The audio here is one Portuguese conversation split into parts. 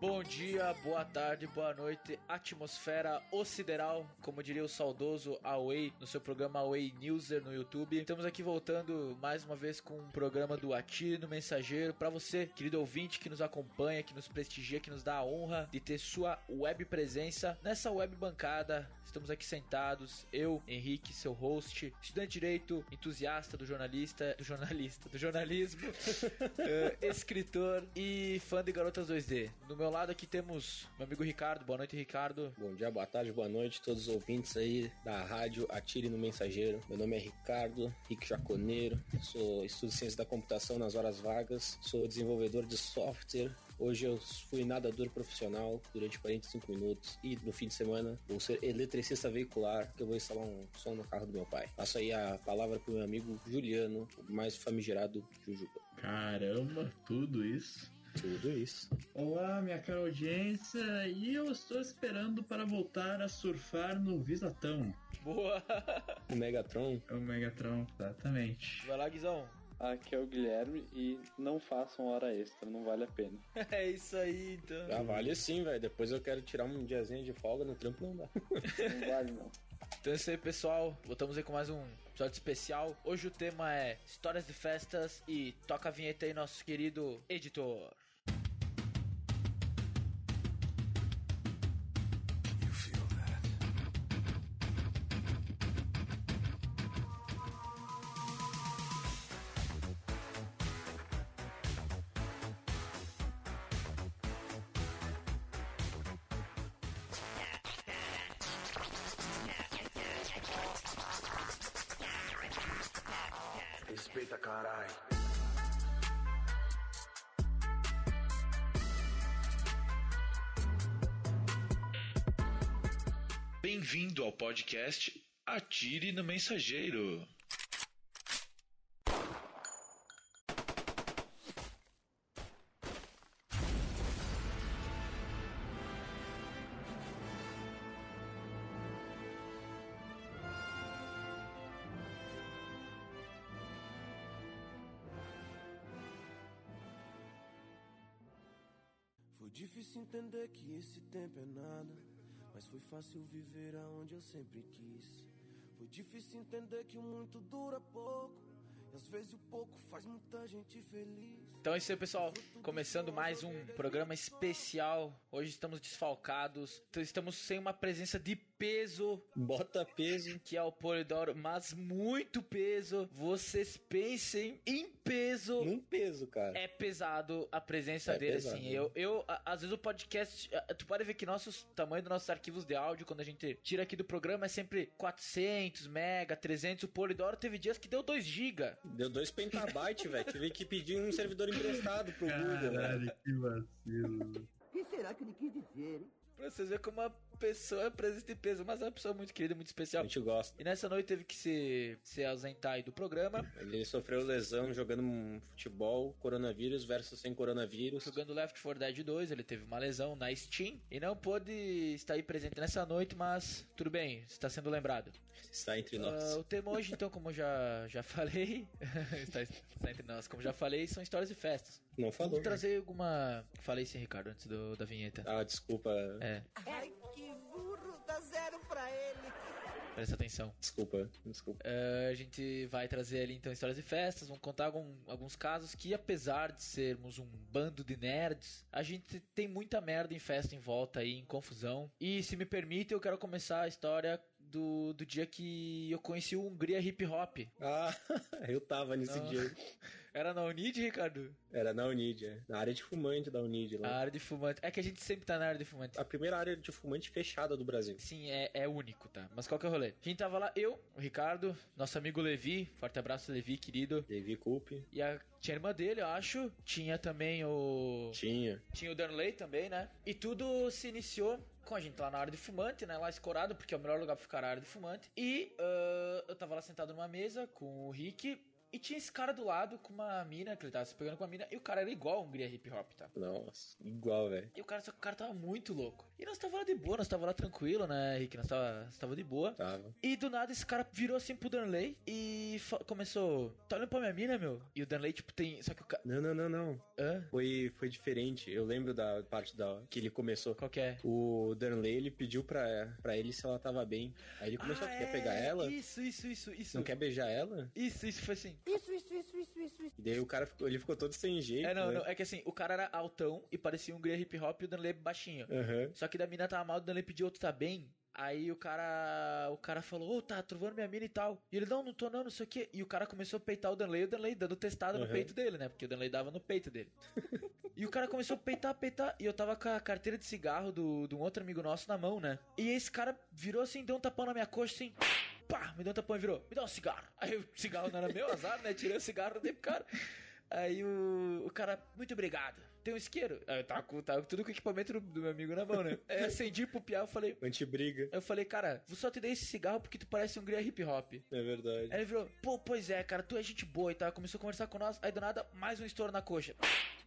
Bom dia, boa tarde, boa noite, atmosfera ocideral, como diria o saudoso Away no seu programa Away Newser no YouTube. Estamos aqui voltando mais uma vez com um programa do Atire no Mensageiro para você, querido ouvinte que nos acompanha, que nos prestigia, que nos dá a honra de ter sua web presença nessa web bancada. Estamos aqui sentados, eu, Henrique, seu host, estudante de direito, entusiasta do jornalista, do jornalista, do jornalismo, uh, escritor e fã de garotas 2D. No meu lado aqui temos meu amigo Ricardo. Boa noite, Ricardo. Bom dia, boa tarde, boa noite, todos os ouvintes aí da rádio Atire no Mensageiro. Meu nome é Ricardo, Rick Jaconeiro, sou estudo ciência da computação nas horas vagas, sou desenvolvedor de software. Hoje eu fui nadador profissional durante 45 minutos e no fim de semana vou ser eletricista veicular, que eu vou instalar um som no carro do meu pai. Passo aí a palavra pro meu amigo Juliano, o mais famigerado Jujuba. Caramba, tudo isso. Tudo isso. Olá, minha cara audiência, e eu estou esperando para voltar a surfar no Visatão. Boa! O Megatron. É o Megatron, exatamente. Vai lá, Guizão. Aqui é o Guilherme e não façam hora extra, não vale a pena. É isso aí, então. Já vale sim, velho. Depois eu quero tirar um diazinho de folga no trampo, não dá. Não vale não. Então é isso aí, pessoal. Voltamos aí com mais um episódio especial. Hoje o tema é histórias de festas e toca a vinheta aí, nosso querido editor. Podcast Atire no Mensageiro. Foi difícil entender que esse tempo é nada, foi fácil viver aonde eu sempre quis. Foi difícil entender que o muito dura pouco, às vezes o pouco faz muita gente feliz. Então é isso aí, pessoal. Começando mais um programa especial. Hoje estamos desfalcados. Estamos sem uma presença de peso, Bota peso. que é o Polidoro, mas muito peso. Vocês pensem em peso. Num peso, cara. É pesado a presença É dele, pesado, assim. né? Eu, eu, a- às vezes o podcast, a- tu pode ver que nossos tamanho dos nossos arquivos de áudio, quando a gente tira aqui do programa, é sempre 400 mega, 300. O Polidoro teve dias que deu 2 GB. Deu dois pentabytes, velho. Tive que pedir um servidor emprestado pro Google, velho. Caralho, que vacilo. O que será que ele quis dizer, hein? Pra vocês verem como uma pessoa é presença de peso, mas é uma pessoa muito querida, muito A especial. gente gosta. E nessa noite teve que se, se ausentar aí do programa, Ele sofreu lesão jogando um futebol, coronavírus versus sem coronavírus. jogando Left 4 Dead 2, ele teve uma lesão na Steam e não pôde estar aí presente nessa noite, mas tudo bem, está sendo lembrado. Está entre Ah, nós. o tema hoje, então, como eu já, já falei, está, está entre nós, como já falei, são histórias de festas. Não falou. Vou trazer alguma. Falei sim, Ricardo, antes do, da vinheta. Ah, desculpa. É, Ai, que dá zero pra ele. presta atenção. Desculpa, desculpa. É, a gente vai trazer ali então histórias de festas, vamos contar algum- alguns casos que, apesar de sermos um bando de nerds, a gente tem muita merda em festa em volta aí, em confusão. E se me permite, eu quero começar a história do, do dia que eu conheci o Hungria Hip Hop. Ah, eu tava nesse Não. dia. Era na Unid, Ricardo? Era na Unid, é. Na área de fumante da Unid A lá. área de fumante. É que a gente sempre tá na área de fumante. A primeira área de fumante fechada do Brasil. Sim, é, é único, tá? Mas qual que é o rolê? A gente tava lá, eu, o Ricardo, nosso amigo Levi, forte abraço, Levi, querido. Levi Coupe. E a, tinha a irmã dele, eu acho. Tinha também o. Tinha. Tinha o Darnley também, né? E tudo se iniciou com a gente lá na área de fumante, né? Lá escorado, porque é o melhor lugar pra ficar na área de fumante. E ah, eu tava lá sentado numa mesa com o Rick. E tinha esse cara do lado com uma mina, que ele tava se pegando com uma mina, e o cara era igual a Hungria hip hop, tá? Nossa, igual, velho. E o cara, só que o cara tava muito louco. E nós tava lá de boa, nós tava lá tranquilo, né, Rick? Nós tava, nós tava de boa. Tava. E do nada esse cara virou assim pro Danley e começou. Tá olhando pra minha mina, meu? E o Danley, tipo, tem. Só que o cara. Não, não, não, não. Hã? Foi, foi diferente. Eu lembro da parte da que ele começou. Qual que é? O Darnley, ele pediu pra, pra ele se ela tava bem. Aí ele começou, Ah, tu quer é, pegar ela? Isso, isso, isso, isso. Não quer beijar ela? Isso, isso foi assim. Isso, isso, isso. E daí o cara ficou, ele ficou todo sem jeito. É, não, né? não. É que assim, o cara era altão e parecia um Hungria hip hop e o Danley baixinho. Aham. Só que da mina tava mal, o Danley pediu outro tá bem. Aí o cara. O cara falou, ô, tá trovando minha mina e tal. E ele, não, não tô não, não sei o quê. E o cara começou a peitar o Danley, o Danley dando testada no Uhum. peito dele, né? Porque o Danley dava no peito dele. e o cara começou a peitar, peitar. E eu tava com a carteira de cigarro do, de um outro amigo nosso na mão, né? E esse cara virou assim, deu um tapão na minha coxa assim. Pá, me deu um tapão e virou, me dá um cigarro. Aí o cigarro não era meu, azar, né? Tirei o cigarro, dei pro cara. Aí o, o cara, muito obrigado. Tem um isqueiro? Aí eu tava com, tava com tudo com o equipamento do, do meu amigo na mão, né? Aí acendi pro piar, eu falei. Antibriga. Eu falei, cara, vou só te dei esse cigarro porque tu parece um Hungria hip hop. É verdade. Aí ele virou, pô, pois é, cara, tu é gente boa e tal. Começou a conversar com nós, aí do nada, mais um estouro na coxa.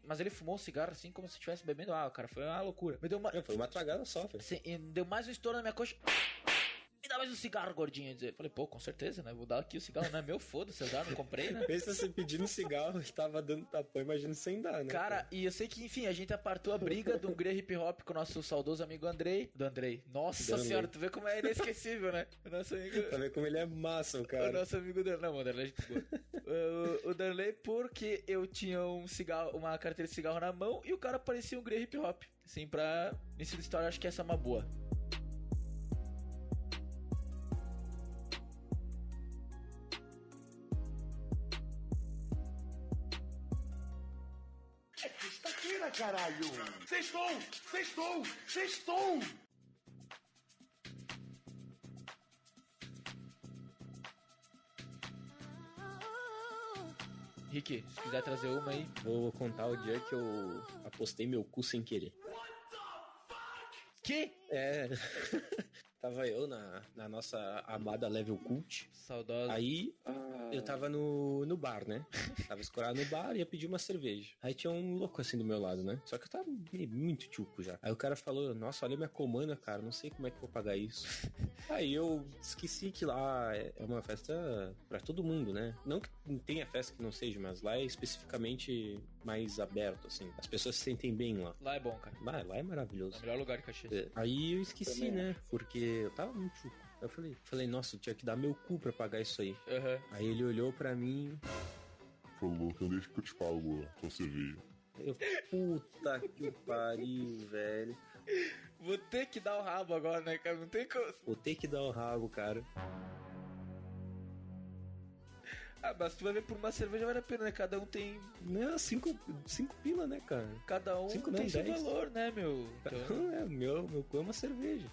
Mas ele fumou um cigarro assim como se estivesse bebendo água, cara. Foi uma loucura. Me deu uma. É, foi uma tragada só, velho. Assim, e deu mais um estouro na minha coxa. Dá mais um cigarro, gordinho. Eu dizer. Falei, pô, com certeza, né? Vou dar aqui o cigarro, não é meu, foda-se, eu já não comprei, né? Pensa você pedindo cigarro, ele tava dando tapão, imagina sem dar, né? Cara, e eu sei que, enfim, a gente apartou a briga do Hungria Hip Hop com o nosso saudoso amigo Andrei. Do Andrei. Nossa Do Andrei. senhora, tu vê como é inesquecível, né? O nosso amigo. Pra ver como ele é massa, o O cara. nosso amigo Darley. Não, mano, Darley é gente boa. o, o Darley, porque eu tinha um cigarro, uma carteira de cigarro na mão e o cara parecia um Hungria Hip Hop. Assim, pra início de história, acho que essa é uma boa. Caralho! Sextou! Sextou! Sextou! Rick, se quiser trazer uma aí. Vou contar o dia que eu apostei meu cu sem querer. Que? É. tava eu na, na nossa amada Level Cult. Saudosa. Aí Ah, eu tava no, no bar, né? Tava escorado no bar e ia pedir uma cerveja. Aí tinha um louco assim do meu lado, né? Só que eu tava meio- muito tchuco já. Aí o cara falou: Nossa, olha minha comanda, cara, não sei como é que eu vou pagar isso. Aí eu esqueci que lá é é uma festa pra todo mundo, né? Não que não tenha festa que não seja, mas lá é especificamente mais aberto, assim. As pessoas se sentem bem lá. Lá é bom, cara. Lá, lá é É maravilhoso. o melhor lugar de Caxias. É, Aí eu esqueci, Também né? Porque eu tava muito chuco. Eu falei, falei, nossa, eu tinha que dar meu cu pra pagar isso aí. Aham. Aí ele olhou pra mim, Falou, então deixa que eu te pago a tua cerveja. eu, puta que pariu, velho. Vou ter que dar o rabo agora, né, cara? Não tem como. Vou ter que dar o rabo, cara. Ah, mas tu vai ver por uma cerveja vale a pena, né? Cada um tem. Não, cinco, cinco pila, né, cara? Cada um Cinco tem não, seu dez. valor, né, meu? Então, É, meu, meu cu é uma cerveja.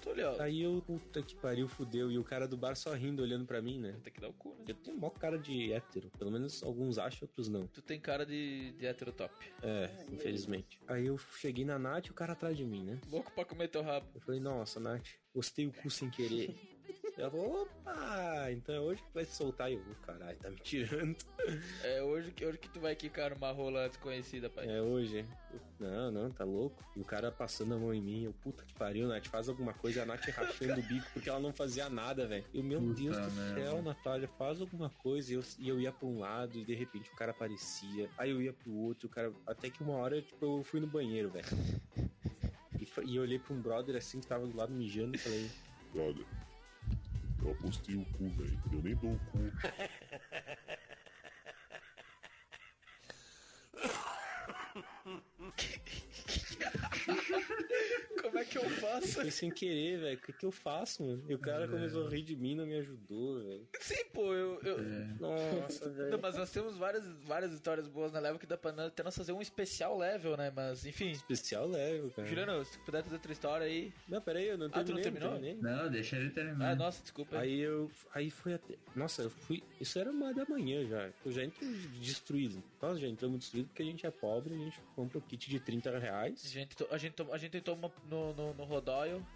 tô ó. Aí eu, puta que pariu, fudeu. E o cara do bar só rindo, olhando pra mim, né? Tem que dar o cu, né? Eu tenho mó cara de hétero. Pelo menos alguns acham, outros não. Tu tem cara de, de hétero top. É, infelizmente. Aí eu cheguei na Nath e o cara atrás de mim, né? Louco pra comer teu rabo. Eu falei, nossa, Nath, gostei o cu sem querer. Ela falou, opa, então é hoje que vai se soltar. E eu, "Ô, caralho, tá me tirando. É hoje que, hoje que tu vai quicar numa rola desconhecida, pai. É hoje. Não, não, tá louco. E o cara passando a mão em mim, eu, puta que pariu, Nath, faz alguma coisa. E a Nath rachando o bico porque ela não fazia nada, velho. E o meu Puta Deus do merda. céu, Natália, faz alguma coisa. E eu, e eu ia pra um lado e de repente o cara aparecia. Aí eu ia pro outro, o cara. Até que uma hora, tipo, eu fui no banheiro, velho. E, e eu olhei pra um brother assim que tava do lado mijando e falei. Brother, eu apostei o cu, velho. Eu nem dou o cu. Como é que eu faço? Foi sem querer, velho. O que, que eu faço, mano? E o cara começou a rir de mim, não me ajudou, velho. Sim, pô, eu. eu... Nossa, Não, velho. mas nós temos várias, várias histórias boas na level que dá pra nós- até nós fazer um especial level, né? Mas, enfim. Especial level, cara. Juliano, se puder trazer outra história aí. Não, peraí, eu não Ah, tu não terminei. não terminou? terminei. Não, deixa ele terminar. Ah, nossa, desculpa. Aí eu. Aí foi até. Nossa, eu fui. Isso era uma da manhã já. Eu já entro destruído. Nós já entramos destruído porque a gente é pobre, a gente compra o kit de 30 A reais. gente, to- a gente, to- a gente tentou uma- no, no, no.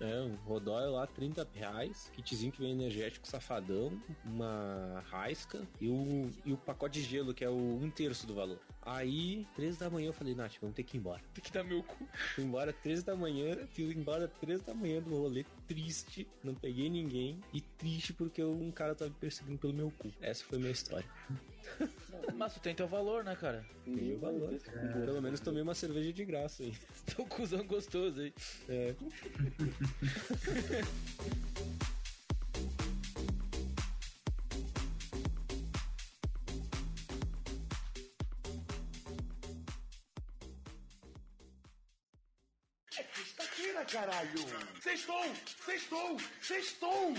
É, um rodóio lá, 30 reais, kitzinho que vem energético safadão, uma raisca e o, e o pacote de gelo, que é o um terço do valor. Aí, 13 da manhã, eu falei, Nath, vamos ter que ir embora. Tem que dar meu cu. Fui embora 13 da manhã, fui embora 13 da manhã do rolê, triste, não peguei ninguém, e triste porque um cara tava me perseguindo pelo meu cu. Essa foi a minha história. Mas tu tem teu valor, né, cara? Tem o valor. Pelo menos tomei uma cerveja de graça aí. Teu cuzão gostoso aí. É. Sexta-feira, caralho! Sextou! Sextou! Sextou!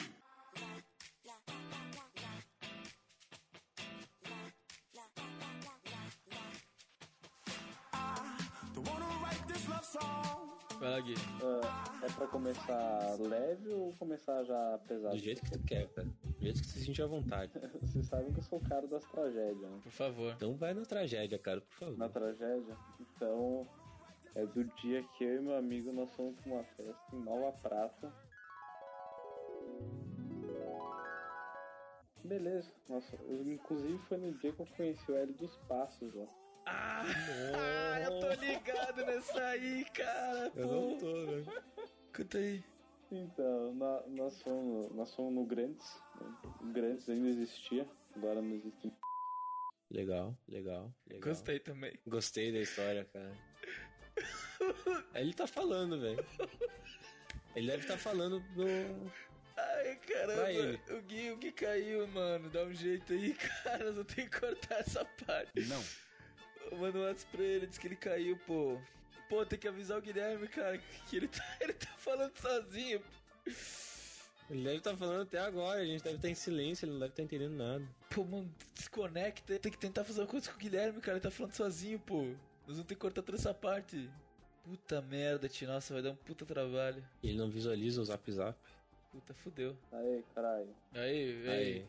É pra começar leve ou começar já pesado? Do jeito que você quer, cara. Do jeito que você se sentir à vontade. Vocês sabem que eu sou o cara das tragédias, né? Por favor. Então vai na tragédia, cara, por favor. Na tragédia. Então, é do dia que eu e meu amigo nós fomos pra uma festa em Nova Prata. Beleza. Nossa, eu, inclusive foi no dia que eu conheci o Hélio dos Passos lá. Ah, eu tô ligado nessa aí, cara. Eu pô. não tô, velho. Conta aí. Então, na- nós fomos, nós fomos no Grandes. O Grandes ainda existia, agora não existe. Legal, legal, legal. Gostei também. Gostei da história, cara. Aí Ele tá falando, velho. Ele deve estar falando no. Ai, caramba. O Gui, o Gui caiu, mano. Dá um jeito aí, cara. Eu tenho que cortar essa parte. Não. Eu mando um WhatsApp pra ele, diz que ele caiu, pô. Pô, tem que avisar o Guilherme, cara, que ele tá, ele tá falando sozinho. Ele deve estar falando até agora, a gente deve estar em silêncio, ele não deve estar entendendo nada. Pô, mano, desconecta. Tem que tentar fazer uma coisa com o Guilherme, cara. Ele tá falando sozinho, pô. Nós vamos ter que cortar toda essa parte. Puta merda, tio. Nossa, vai dar um puta trabalho. Ele não visualiza o zap zap. Puta, fudeu. Aí, caralho. Aí, aí. Aí.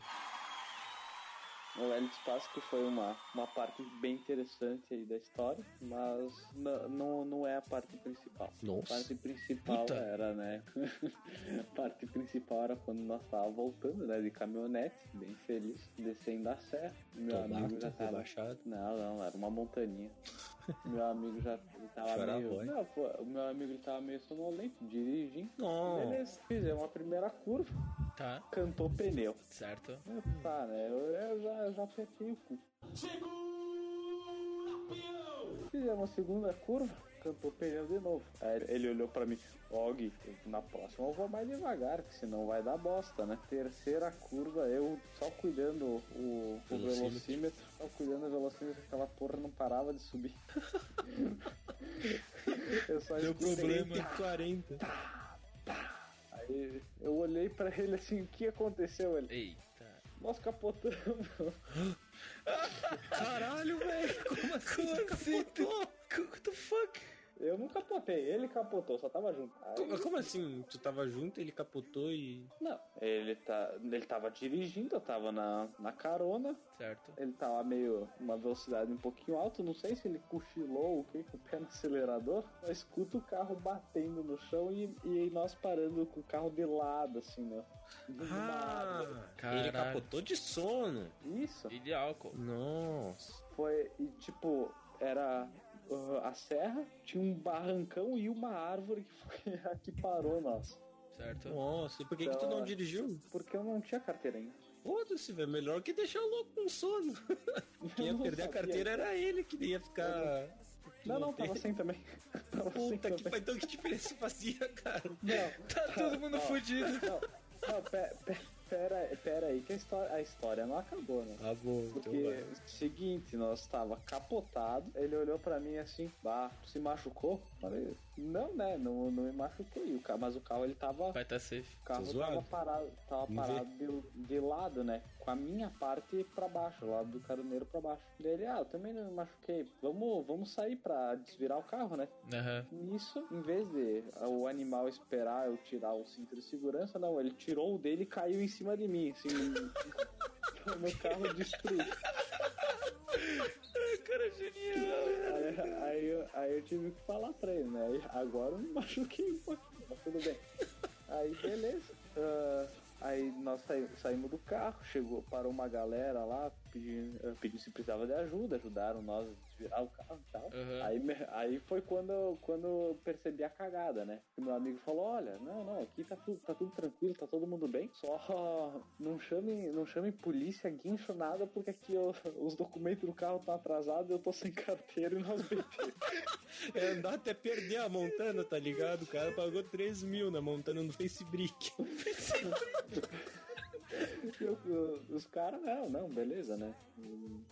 O Hélio dos Passos que foi uma, uma parte bem interessante aí da história, mas não, não é a parte principal. A Nossa. parte principal Puta. era, né? a parte principal era quando nós tava voltando, né? De caminhonete, bem feliz, descendo a serra. Meu amigo já tava. Não, não, era uma montaninha. meu amigo já tava Chorar meio. boy. Não, pô, o meu amigo ele tava meio sonolento, dirigindo. Não. Beleza, fizemos a primeira curva, Tá, cantou pneu. certo. Eu, Tá, né? Eu, eu já, eu já apertei o cu. Fizemos a segunda curva, cantou pneu de novo. Aí ele- olhou pra mim, Gui, na próxima eu vou mais devagar, que senão vai dar bosta, né? Terceira curva, eu só cuidando o, o Velocímetro. só cuidando o velocímetro, aquela porra não parava de subir. eu só Deu problema. 140. Aí eu olhei pra ele assim, o que aconteceu? Ele, Eita. nós capotamos. Caralho, velho. Como assim? Como Você assim? What the fuck? Eu não capotei, ele capotou, só tava junto. Aí- Como, assim? Tu tava junto, ele capotou e. Não, ele, tá, ele tava dirigindo, eu tava na, na carona, Certo. ele tava meio uma velocidade um pouquinho alta, não sei se ele cochilou ou o que, com o pé no acelerador. Eu escuto o carro batendo no chão e, e nós parando com o carro de lado, assim, né? Ah, ele capotou de sono. Isso, E de álcool. Nossa. foi, e tipo, era uh, a serra, tinha um barrancão e uma árvore que foi a que parou nós. Certo? Nossa, e por que, que tu não Então, dirigiu? Porque eu não tinha carteira ainda. Foda-se, velho. Melhor que deixar o louco com sono. Quem ia não perder a carteira era ele, que ia ficar. Não, não, tava sem também. Tava sem Puta que pariu. Então que diferença fazia, cara? Não, Tá todo mundo fudido. não, não, pe- pe- pera, pera aí, que a história, a história não acabou, né? Ah, bom, então Porque, vai. seguinte, nós tava capotado, ele olhou pra mim assim, bah, se machucou? Falei, não, né, não, não me machuquei, o carro, mas o carro ele tava, Vai tá safe. o carro Tá tava zoado? parado, tava Vamos parado de, de lado, né, com a minha parte pra baixo, o lado do caroneiro pra baixo. Daí ele, ah, eu também não me machuquei, vamos, vamos sair pra desvirar o carro, né? Aham. Nisso, em vez de o animal esperar eu tirar o cinto de segurança, não, ele tirou o dele e caiu em cima de mim, assim. o meu carro destruído. Cara, genial. Aí, aí, aí eu tive que falar pra ele, né? Agora eu me machuquei um pouquinho, mas tudo bem. Aí beleza. ah, aí nós saí- saímos do carro, chegou, parou uma galera lá, pediu se precisava de ajuda, ajudaram nós a desvirar o carro e tal. Aham. Aí, aí foi quando, eu- quando eu percebi a cagada, né? Que meu amigo falou, olha, não, não, aqui tá tudo, tá tudo tranquilo, tá todo mundo bem. Só não chame, não chame polícia, guincho, nada, porque aqui eu- os documentos do carro estão atrasados, eu tô sem carteira e nós BT. É andar até perder a Montana, tá ligado? O cara pagou 3 mil na Montana no FaceBrick. Eu- eu- os caras, não, não, beleza, né?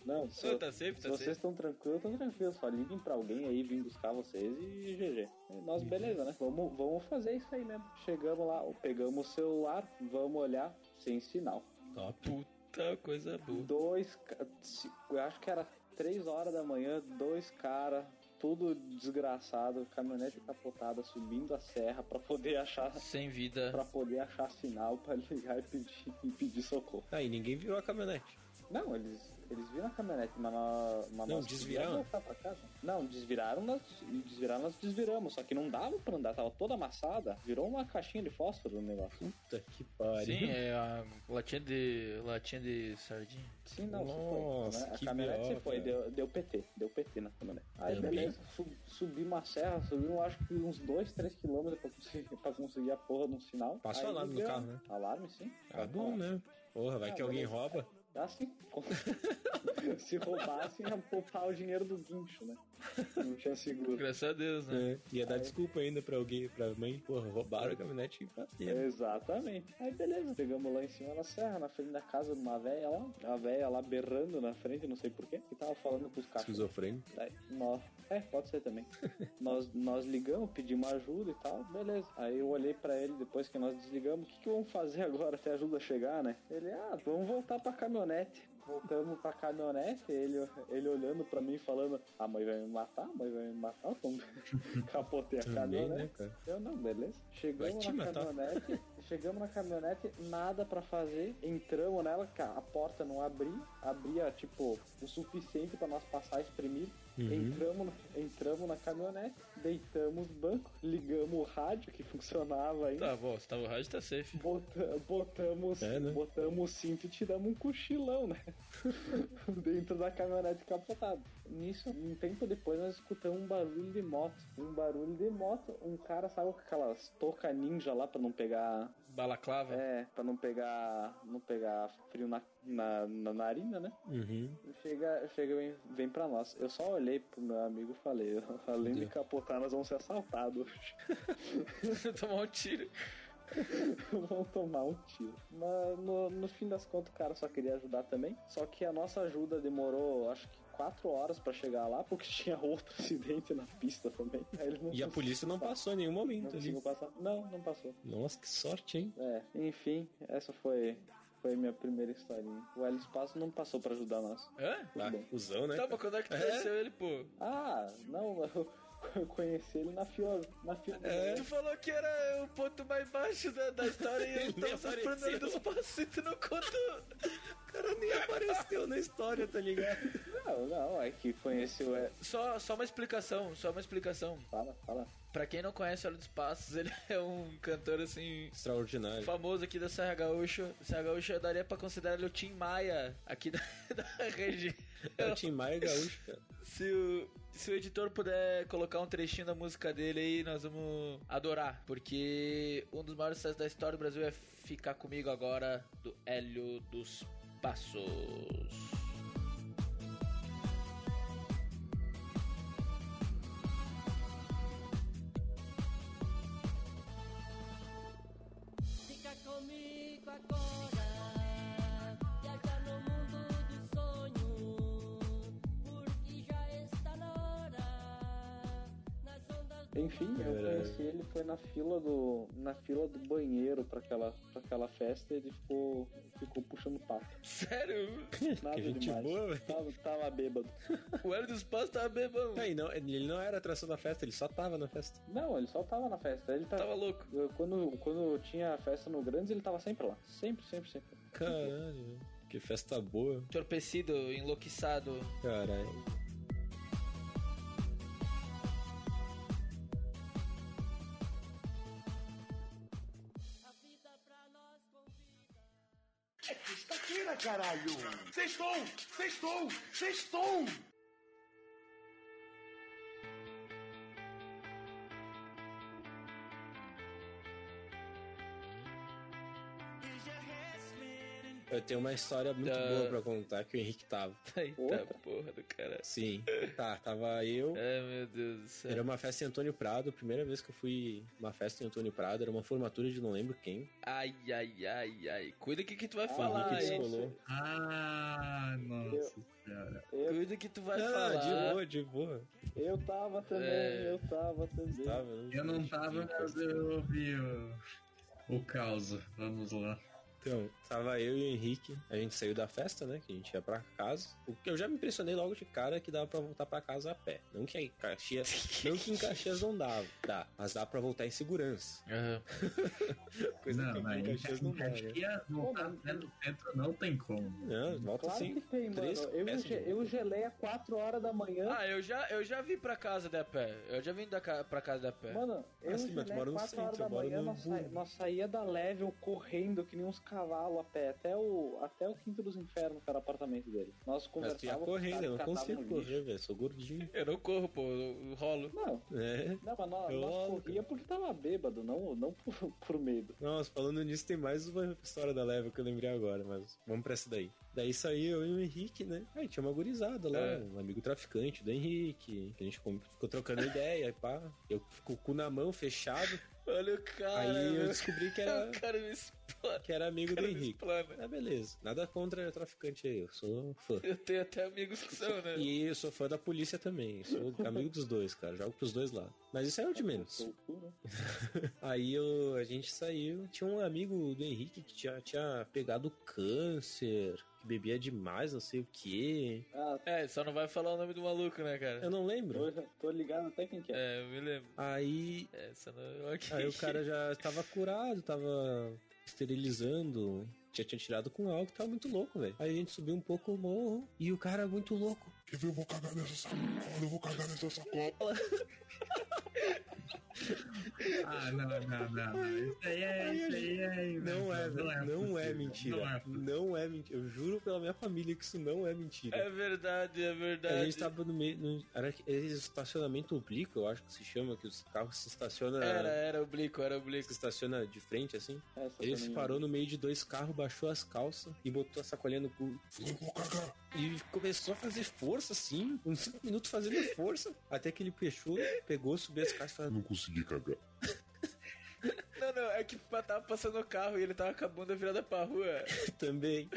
Não, se, Não, tá safe, se tá vocês estão tranquilos, estão tranquilos. Só liguem pra alguém aí vir buscar vocês e GG. E nós, beleza, né? Vamos, vamos fazer isso aí mesmo. Chegamos lá, pegamos o celular, vamos olhar, sem sinal. Top. Puta coisa boa. Dois, eu acho que era três horas da manhã, dois caras, tudo desgraçado, caminhonete capotada, subindo a serra pra poder achar, Sem vida. para poder achar sinal pra ligar e pedir, e pedir socorro. Aí ninguém virou a caminhonete. Não, eles, eles viram a caminhonete, mas, nós, mas Não, nós desviraram? queríamos voltar pra casa. Não, desviraram, nós desviraram, nós desviramos, só que não dava pra andar, tava toda amassada, virou uma caixinha de fósforo o negócio. Puta que pariu. Sim, é a latinha de. latinha de sardinha. Sim, não, Nossa, foi. né? A que caminhonete se foi, deu, deu PT, deu PT na caminhonete. Aí Também. beleza, su, subimos a serra, subimos acho que uns 2, 3 quilômetros pra conseguir, pra conseguir a porra de um sinal. Passa o Aí alarme no carro, né? Alarme, sim. Ah, bom, né? Porra, vai Ah, que alguém beleza. rouba. Ah, sim. Se roubassem, ia poupar o dinheiro do guincho, né? Não tinha seguro. Graças a Deus, né? É, ia dar desculpa ainda pra alguém, pra mãe. Porra, roubaram a caminhonete e bateram. Exatamente. Aí beleza, pegamos lá em cima da serra, na frente da casa de uma véia lá, a véia lá berrando na frente, não sei porquê, e tava falando com os cachorros. Esquizofrênico. Daí, nós, é, pode ser também. nós, nós ligamos, pedimos ajuda e tal, beleza. Aí eu olhei pra ele depois que nós desligamos, o que, que vamos fazer agora até a ajuda chegar, né? Ele, ah, vamos voltar pra caminhonete. Voltamos pra caminhonete, ele, ele olhando pra mim falando, a mãe vai me matar, a mãe vai me matar, então capotei a caminhonete. né? Eu não, beleza. Chegamos na matar. caminhonete, chegamos na caminhonete, nada pra fazer. Entramos nela, a porta não abria, abria tipo o suficiente pra nós passar espremido. Uhum. Entramos, entramos na caminhonete, deitamos no banco, ligamos o rádio que funcionava ainda. Tá bom, se tava o rádio, tá safe. Bota- botamos, É, né? botamos o cinto e tiramos um cochilão, né? Dentro da caminhonete capotada. Nisso, um tempo depois, nós escutamos um barulho de moto. Um barulho de moto. Um cara saiu com aquelas touca ninja lá pra não pegar. Balaclava. É, pra não pegar. Não pegar frio na, na, na narina, né? Uhum. Chega, chega vem, vem pra nós. Eu só olhei pro meu amigo e falei: além de capotar, nós vamos ser assaltados. Tomar um tiro. vão tomar um tiro. Mas no, no fim das contas, o cara só queria ajudar também. Só que a nossa ajuda demorou, acho que quatro horas pra chegar lá, porque tinha outro acidente na pista também. Aí eles não E a polícia não passou em nenhum Não momento ali. conseguiu passar. Não, não passou. Nossa, que sorte, hein? É, enfim, essa foi, foi minha primeira historinha. O Hélio Espaço não passou pra ajudar nós. Hã? Ah, bem. cuzão, né? Tá, mas quando é que tu É? conheceu ele, pô? Ah, não, eu conheci ele na fila. Na fila É. Tu falou que era o ponto mais baixo da, da história e ele tava sofrendo apareceu. dos passos e tu não contou. O cara nem apareceu na história, tá ligado? Não, não, é que conheci o Hélio. Só, só uma explicação, só uma explicação. Fala, fala. Pra quem não conhece o Olho dos Passos, ele é um cantor assim. Extraordinário. Famoso aqui da Serra Gaúcha. Serra Gaúcha eu daria pra considerar ele o Tim Maia aqui da, da região. É o Tim Maia gaúcho, cara. Se o, se o editor puder colocar um trechinho da música dele aí, nós vamos adorar. Porque um dos maiores sucessos da história do Brasil é Ficar Comigo Agora, do Hélio dos Passos. Enfim, eu Caralho. conheci ele foi na fila do na fila do banheiro pra aquela pra aquela festa e ele ficou ficou puxando papo. Sério? Nada Que gente demais. boa, velho. Tava, tava bêbado. O Hélio dos Passos tava bebão. Aí, não, ele não era atração da festa, ele só tava na festa. Não, ele só tava na festa. Ele tava, Tava louco. Eu- quando quando tinha festa no Grandes, ele tava sempre lá. Sempre, sempre, sempre. Caralho, que festa boa. Entorpecido, enlouquiçado. Caralho. Caralho! Sextou! Sextou! Sextou! Eu tenho uma história muito Ah. boa pra contar que o Henrique tava. Eita porra do cara. Sim. Tá, tava eu. Ai, meu Deus do céu. Era uma festa em Antônio Prado, primeira vez que eu fui uma festa em Antônio Prado, era uma formatura de não lembro quem. Ai, ai, ai, ai. Cuida que que tu vai Ah, falar, Henrique descolou. Ah, nossa senhora. Cuida que tu vai Ah, falar. de boa, de boa. Eu tava também, É. eu tava também. Tava, Eu não tava, mas eu ouvi o, o caos. Vamos lá. Então, tava eu e o Henrique, a gente saiu da festa, né? Que a gente ia pra casa. O que eu já me impressionei logo de cara que dava pra voltar pra casa a pé. Não que em Caxias, não que em Caxias não dava, dá, mas dá pra voltar em segurança. Aham. Coisa não, que mas em Caxias não dá, né? Caxias voltar dentro do centro não tem como. Não, volta Claro assim. que tem, mano. três Eu, peças ge- de eu gelei a 4 horas da manhã. Ah, eu já, eu já vim pra casa de pé. Eu já vim da ca... pra casa de pé. Mano, eu sim, mas tu gelei no 4 horas centro, da eu manhã, no nós, sa... Nós saía da Level correndo que nem uns cavalos a pé, até o, até o Quinto dos Infernos, que era o apartamento dele. Nós Mas tu ia conversávamos correndo, eu não consigo correr, velho. Sou gordinho. Eu não corro, pô. Eu rolo. Não, É. não, mas nós, Eu nós corria porque tava bêbado, não, não por, por medo. Nossa, falando nisso, tem mais uma história da Leva que eu lembrei agora, mas vamos pra essa daí. Daí saiu eu e o Henrique, né? Aí tinha uma gurizada lá, É. um amigo traficante do Henrique, que a gente ficou trocando ideia, e pá. Eu fico com o cu na mão, fechado. Olha o cara. Aí eu meu. descobri que era, O cara me explana. que era amigo do Henrique. explana. Ah, beleza. Nada contra traficante aí, eu sou fã. Eu tenho até amigos que são, né? E eu sou fã da polícia também. Sou amigo dos dois, cara. Jogo pros dois lados. Mas isso é o de menos. Seu cu, né? Aí eu, a gente saiu. Tinha um amigo do Henrique que tinha, tinha pegado câncer, bebia demais, não sei o que. Ah, É, só não vai falar o nome do maluco, né, cara? Eu não lembro. tô, tô ligado até quem que é. É, eu me lembro. Aí, É, só não. ok. aí o cara já tava curado, tava esterilizando. Já tinha tirado com álcool, tava muito louco, velho. Aí a gente subiu um pouco o morro e o cara muito louco. Ver? Eu vou cagar nessa sacola, eu vou cagar nessa sacola. Ah, não, não, não. não. Isso aí é. Isso aí é. Não é, velho. Não é mentira. Não é possível. Não é mentira. Eu juro pela minha família que isso não é mentira. É verdade, é verdade. A gente tava no meio. No, era esse estacionamento oblíquo, eu acho que se chama, que os carros se estacionam. Era, era oblíquo, era oblíquo. Se estaciona de frente assim. Essa Ele se é. parou no meio de dois carros, baixou as calças e botou a sacolinha no cu. E começou a fazer força assim, uns 5 minutos fazendo força. Até que ele fechou, pegou, subiu as calças e falou: Não consegui cagar. Não, não, é que tava passando o carro e ele tava com a bunda virada pra rua. também.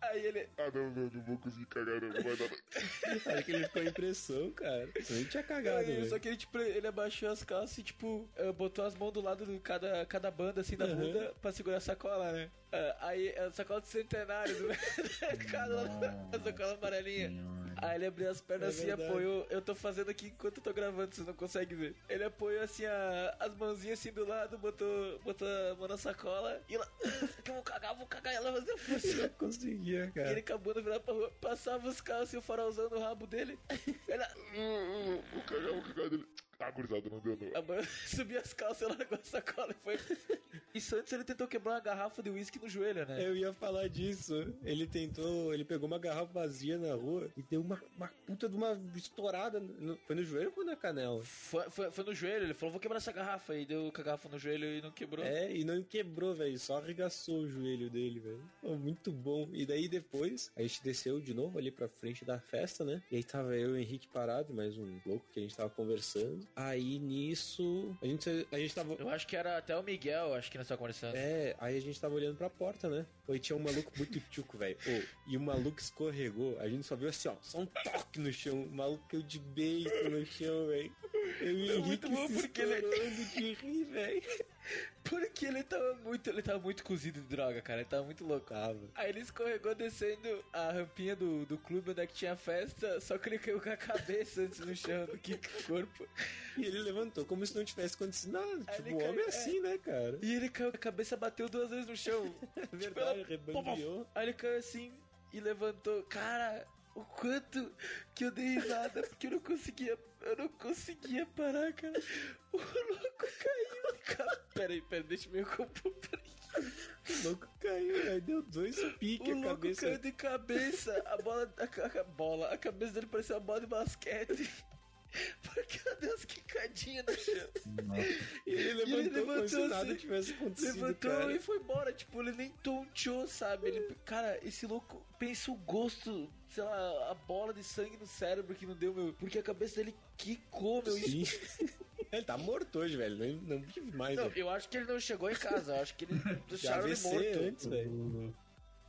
Aí ele. Ah, não, não, não vou conseguir cagar, não, não vai dar. Aí que ele ficou em impressão, cara. Senão ele tinha cagado, Aí, velho. só que ele, tipo, ele abaixou as calças e, tipo, eh, botou as mãos do lado de cada, cada banda, assim, da Uhum. bunda pra segurar a sacola, né? Ah, aí, a sacola de centenário do cada sacola amarelinha. Senhora. Aí ele abriu as pernas É assim e apoiou. Eu tô fazendo aqui enquanto eu tô gravando, vocês não conseguem ver. Ele apoiou assim a- as mãozinhas assim do lado, botou, botou a mão na sacola e ela. Que eu vou cagar, vou cagar. E ela fazia força. Não conseguia, E cara. ele acabou de virar pra rua, passava os carros e o farolzão no rabo dele. Ela Vou cagar, vou cagar dele. Ah, gurizada, não deu, não. a mãe subia as calças, ela largou a sacola e foi. Isso antes ele tentou quebrar uma garrafa de uísque no joelho, né? Eu ia falar disso. Ele tentou, ele pegou uma garrafa vazia na rua e deu uma, uma puta de uma estourada. no- foi no joelho ou foi na canela? Foi, foi, foi no joelho, ele falou, vou quebrar essa garrafa. E deu com a garrafa no joelho e não quebrou. É, e não quebrou, velho. Só arregaçou o joelho dele, velho. Muito bom. E daí depois, a gente desceu de novo ali pra frente da festa, né? E aí tava eu e o Henrique parado, mais um louco que a gente tava conversando. Aí nisso, a gente, a gente tava. Eu acho que era até o Miguel, acho que nós tava conversando. É, aí a gente tava olhando pra porta, né? Aí tinha um maluco muito tchuco, velho. E o maluco escorregou. A gente só viu assim, ó, só um toque no chão. O maluco caiu de beijo no chão, velho. Eu e É muito bom porque ele- estourando de rir, velho. Porque ele tava muito, ele tava muito cozido de droga, cara. Ele tava muito louco. Tava. Aí ele escorregou descendo a rampinha do, do clube onde é que tinha festa, só que ele caiu com a cabeça antes no chão do que com o corpo. E ele levantou como se não tivesse acontecido nada. Aí Tipo, o homem caiu- é assim, né, cara? E ele caiu, a cabeça bateu duas vezes no chão. É Tipo, verdade, ela-. Aí ele caiu assim e levantou. Cara, o quanto que eu dei risada, porque eu não conseguia. Eu não conseguia parar, cara. O louco caiu. Cara, peraí, peraí, deixa eu me compor. Peraí. O louco caiu, aí deu dois piques O a louco cabeça. caiu de cabeça, a bola, a, a bola, a cabeça dele parecia uma bola de basquete. Porque ela deu umas quicadinhas no chão. E ele E ele levantou como se levantou nada assim, tivesse acontecido, Levantou cara. e foi embora, tipo, ele nem tonteou, sabe? Ele, cara, esse louco pensa o gosto, sei lá, a bola de sangue no cérebro que não deu, meu. Porque a cabeça dele quicou, meu. Sim. Ele tá morto hoje, velho. Não, não vive mais, Não, velho. eu acho que ele não chegou em casa, eu acho que ele deixaram ele morto. antes, velho.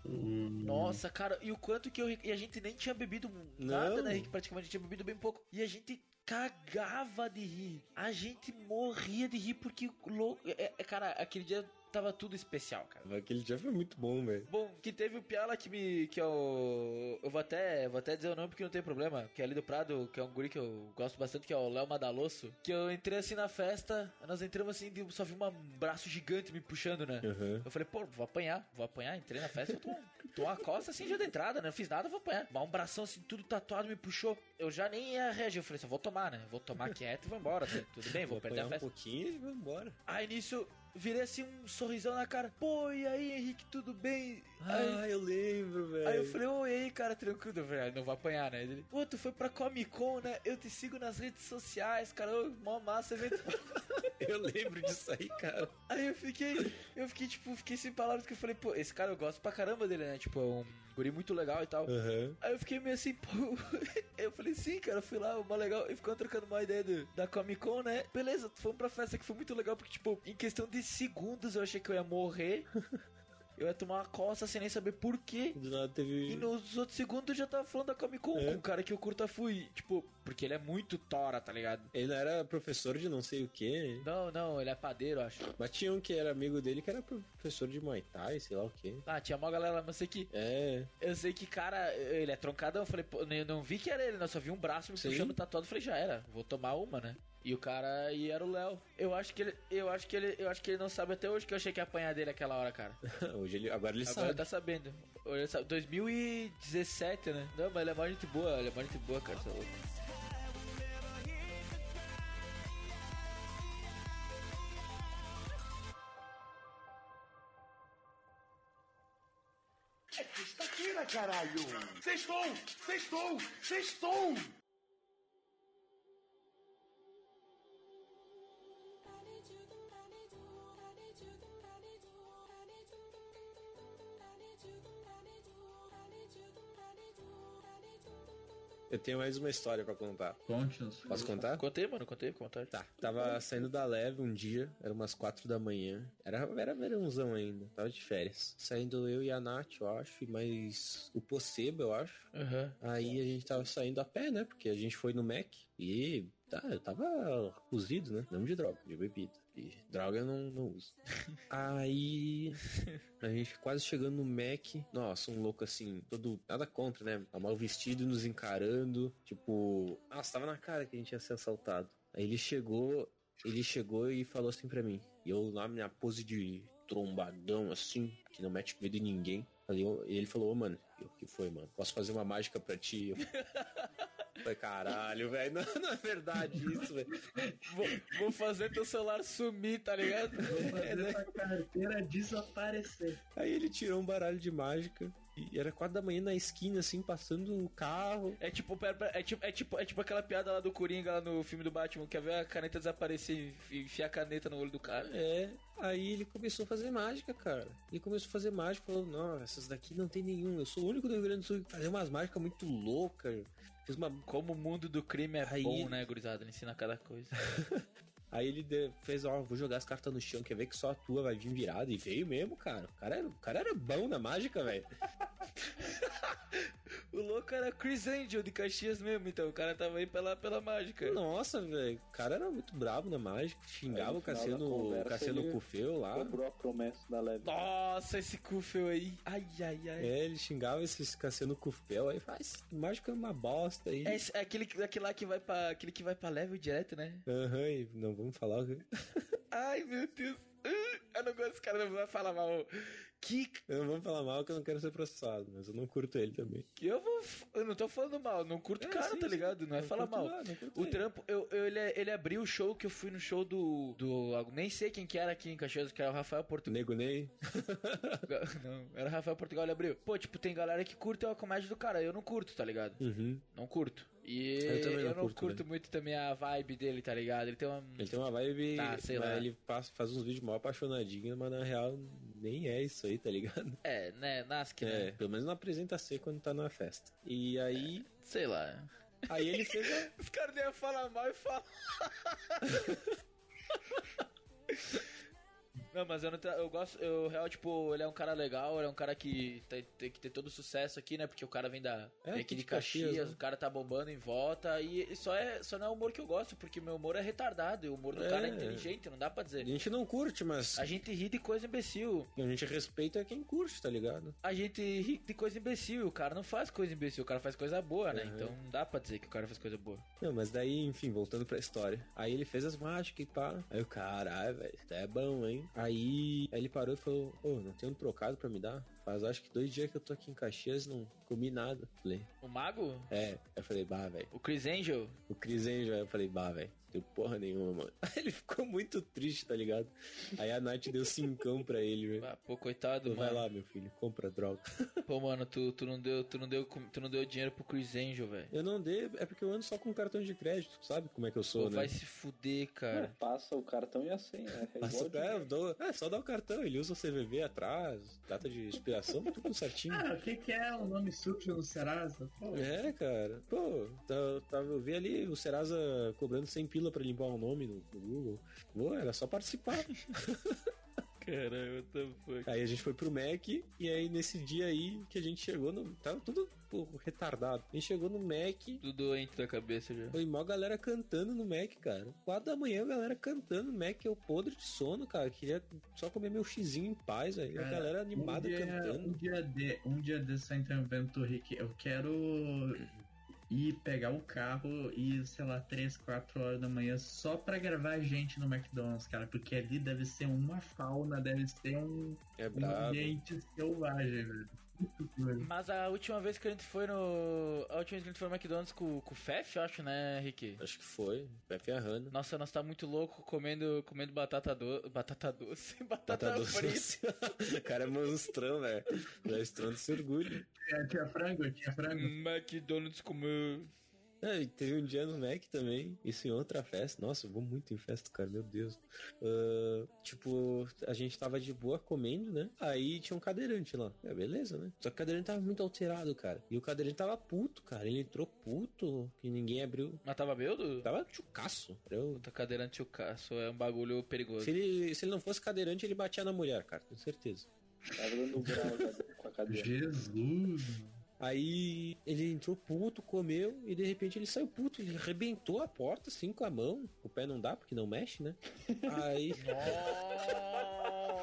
Nossa, cara, e o quanto que eu. E a gente nem tinha bebido nada, Não. né, Rick? Praticamente tinha bebido bem pouco. E a gente cagava de rir. A gente morria de rir porque louco. É, é, cara, aquele dia tava tudo especial, cara. Aquele dia foi muito bom, velho. Bom, que teve o Piala que me. que eu. Eu vou até. Vou até dizer o nome porque não tem problema. Que é ali do Prado, que é um guri que eu gosto bastante, que é o Léo Madalosso. Que eu entrei assim na festa, nós entramos assim, só vi um braço gigante me puxando, né? Uhum. Eu falei, pô, vou apanhar, vou apanhar. Entrei na festa, eu tô, tô uma costa assim já de entrada, né? Não fiz nada, vou apanhar. Mas um bração assim, tudo tatuado, me puxou. Eu já nem ia reagir. Eu falei, só vou tomar, né? Vou tomar quieto e vou embora. né? Tudo bem, vou, Vou perder a apanhar um festa. pouquinho e vou embora. Aí nisso, virei assim um sorrisão na cara. Pô, e aí, Henrique, tudo bem? Aí- Ah, eu lembro, velho. Aí eu falei, oi, aí, cara, tranquilo. Eu falei, ah, não vou apanhar, né? Ele, pô, tu foi pra Comic Con, né? Eu te sigo nas redes sociais, cara. Ô, mó massa evento. Eu lembro disso aí, cara. Aí eu fiquei, eu fiquei, tipo, fiquei sem palavras que eu falei, pô, esse cara eu gosto pra caramba dele, né? Tipo, é um guri muito legal e tal. Aham. Aí eu fiquei meio assim, pô. Eu falei, sim, cara, eu fui lá, mó legal. E ficou trocando uma ideia do- da Comic Con, né? Beleza, fomos pra festa que foi muito legal, porque, tipo, em questão de segundos eu achei que eu ia morrer. Eu ia tomar uma coça sem nem saber por quê. Do nada teve. E nos outros segundos eu já tava falando da Comic Con É. com um cara que eu curta fui. Tipo, porque ele é muito tora, tá ligado? Ele era professor de não sei o que. Não, não, ele é padeiro, acho. Mas tinha um que era amigo dele que era professor de Muay Thai, sei lá o que. Ah, tinha uma galera lá, mas eu sei que. É. Eu sei que, cara, ele é troncadão. Eu falei, pô, eu não vi que era ele, né? Eu só vi um braço me Sim. puxando tatuado. Eu falei, já era, vou tomar uma, né? E o cara e era o Léo. Eu acho que ele. Eu acho que ele. Eu acho que ele não sabe até hoje que eu achei que ia apanhar dele aquela hora, cara. Hoje ele. Agora ele Agora sabe. ele tá sabendo. Hoje ele sabe. 2017, né? Não, mas ele é mó gente boa, ele é mó gente boa, cara. Você é louco. Sexta-feira, caralho! Sextou! Sextou! Sextou! Eu tenho mais uma história pra contar. Conte-nos. Posso contar? Contei, mano, contei, contei. Tá. Tava saindo da leve um dia, era umas quatro da manhã. Era, era verãozão ainda, tava de férias. Saindo eu e a Nath, eu acho, e mais o Poceba, eu acho. Aham. Aí a gente tava saindo a pé, né? Porque a gente foi no Mac e tá, eu tava cozido, né? Não de droga, de bebida. E droga eu não, não uso. Aí a gente quase chegando no Mac. Nossa, um louco assim, todo. Nada contra, né? Tá mal vestido, nos encarando. Tipo, nossa, tava na cara que a gente ia ser assaltado. Aí ele chegou, ele chegou e falou assim pra mim. E eu na minha pose de trombadão, assim, que não mete medo em ninguém. E ele falou, ô mano, eu, o que foi, mano? Posso fazer uma mágica pra ti? Eu falei, caralho, velho, não, não é verdade isso, velho. Vou, vou fazer teu celular sumir, tá ligado? Fazer essa carteira desaparecer. Aí ele tirou um baralho de mágica. E era quatro da manhã na esquina, assim, passando o carro. É tipo, pera, pera, é tipo, é tipo, é tipo aquela piada lá do Coringa lá no filme do Batman, quer ver a caneta desaparecer e enfiar a caneta no olho do cara. É, aí ele começou a fazer mágica, cara. Ele começou a fazer mágica, falou, não, essas daqui não tem nenhum. Eu sou o único do Rio Grande do Sul que fazer umas mágicas muito loucas. Fiz uma. Como o mundo do crime é Aí- bom, né, gurizada? Ele ensina cada coisa. Aí ele fez, ó, vou jogar as cartas no chão, quer ver que só a tua vai vir virada. E veio mesmo, cara. O cara era, o cara era bom na mágica, velho. o louco era Chris Angel de Caxias mesmo, então o cara tava aí pela, pela mágica. Nossa, velho. O cara era muito brabo na mágica. Xingava Aí, o no Cassiano, conversa, o Cassiano ele Cufeu lá. Cobrou a promessa da leve. Nossa, esse Kufel aí. Ai, ai, ai. É, ele xingava esse Cassiano Cufel. Aí faz, mágica é uma bosta aí. É, é aquele, aquele lá que vai pra. Aquele que vai pra level direto, né? Aham, e não vamos falar. Ai, meu Deus. Ah, Eu não gosto desse cara, não vai falar mal. Que Eu não vou falar mal que eu não quero ser processado, mas eu não curto ele também. que eu vou. Eu não tô falando mal, não curto o É, cara, sim, tá ligado? Não é Não falar curto mal. lá, O ele. trampo, eu, eu- ele, ele abriu o show que eu fui no show do. do nem sei quem que era aqui em Caxias, que era o Rafael Portugal. Nego Ney. Não, era o Rafael Portugal, ele abriu. Pô, tipo, tem galera que curte a comédia do cara, eu não curto, tá ligado? Uhum. Não curto. E Eu também não não curto, curto né? muito também a vibe dele, tá ligado? Ele tem uma. Ele tem uma vibe. Tá, sei lá. Ele passa, faz uns vídeos mal apaixonadinhos, mas na real nem é isso aí, tá ligado? É, né? Nasc, É, né? pelo menos não apresenta ser quando tá na festa. E aí. Sei lá. Aí ele fez a. Os caras iam falar mal e falar. Não, mas eu não tra- eu gosto, eu real, tipo, ele é um cara legal, ele é um cara que tem, tem que ter todo o sucesso aqui, né? Porque o cara vem da É, vem aqui de Caxias, Caxias, né? o cara tá bombando em volta e só é só não é o humor que eu gosto, porque meu humor é retardado, e o humor do É. cara é inteligente, não dá pra A dizer. gente não curte, mas A gente ri de coisa imbecil. a gente respeita quem curte, tá ligado? A gente ri de coisa imbecil, o cara não faz coisa imbecil, o cara faz coisa boa, né? Uhum. Então não dá pra dizer que o cara faz coisa boa. Não, mas daí, enfim, voltando pra história. Aí ele fez as mágicas e pá. Aí o caralho, velho, é bom, hein? Aí, aí ele parou e falou: Ô, não tem um trocado pra me dar? Faz acho que dois dias que eu tô aqui em Caxias não comi nada. Falei, O Mago? é. Eu falei, bah, velho. O Chris Angel? O Chris Angel, eu falei, bah, velho, deu porra nenhuma, mano. Ele ficou muito triste, tá ligado? Aí a Nath deu cincão pra ele, velho. Ah, pô, coitado, Falou, Vai mano. lá, meu filho, compra droga. Pô, mano, tu, tu, não deu, tu, não deu, tu não deu dinheiro pro Chris Angel, velho. Eu não dei, é porque eu ando só com cartão de crédito, sabe como é que eu sou, Pô, né? vai se fuder, cara. Passa o cartão e a senha. É igual Passa, de- é, eu dou- é, só dá o cartão, ele usa o CVV atrás, data de expiração, tudo certinho. Ah, o que, que é o nome sujo no Serasa? Pô, É, cara. Pô, tá, tá, eu vi ali o Serasa cobrando 100 pila pra limpar o nome no, no Google. Pô, era só participar. Caralho, what the fuck. aí a gente foi pro Mac, e aí nesse dia aí que a gente chegou no. Tava tudo pô, retardado. A gente chegou no Mac, Tudo doente da cabeça já. foi mó galera cantando no Mac, cara. Quatro da manhã, a galera cantando no Mac, eu podre de sono, cara. Queria só comer meu xizinho em paz, aí a galera animada um dia, cantando. Um dia, de, um dia desse interrompendo tu, Rick, eu quero ir pegar o carro e, sei lá, 3, 4 horas da manhã só pra gravar gente no McDonald's, cara, porque ali deve ser uma fauna, deve ser um, É um ambiente selvagem, velho. Mas a última vez que a gente foi no. A última vez que a gente foi no McDonald's com, com o Fef, eu acho, né, Rick? Acho que foi. Pepe Arrana. Nossa, nós tá muito louco comendo, comendo batata doce. Batata doce. Batata, Batata frita. doce. o cara é monstrão, velho. Monstrão de orgulho. Tinha, tinha frango, tinha frango. McDonald's comeu. É, e teve um dia no Mac também, isso em outra festa. Nossa, eu vou muito em festa, cara, meu Deus. Ah, tipo, a gente tava de boa comendo, né? Aí tinha um cadeirante lá. É, beleza, né? Só que o cadeirante tava muito alterado, cara. E o cadeirante tava puto, cara. Ele entrou puto, que ninguém abriu. Mas tava bêbado? Tava chucaço. Eu... Puta, cadeirante o caço é um bagulho perigoso. Se, ele, se ele não fosse cadeirante, ele batia na mulher, cara, com certeza. Tava dando grau com a cadeira. Jesus. Aí ele entrou puto, comeu e de repente ele saiu puto. Ele arrebentou a porta assim com a mão. O pé não dá porque não mexe, né? Aí.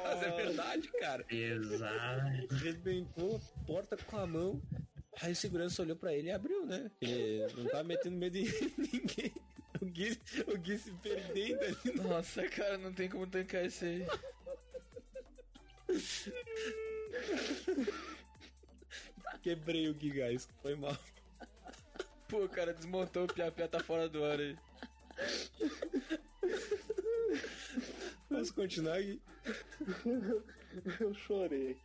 Mas é verdade, cara. Pesado. Arrebentou a porta com a mão. Aí o segurança olhou pra ele e abriu, né? Ele não tava metendo medo em ninguém. O Gui, o Gui se perdendo ali. Nossa, cara, não tem como tancar isso aí. Quebrei o Gui, guys. Foi mal. Pô, o cara desmontou o Piapia tá fora do ar aí. Posso continuar, Gui? Eu chorei.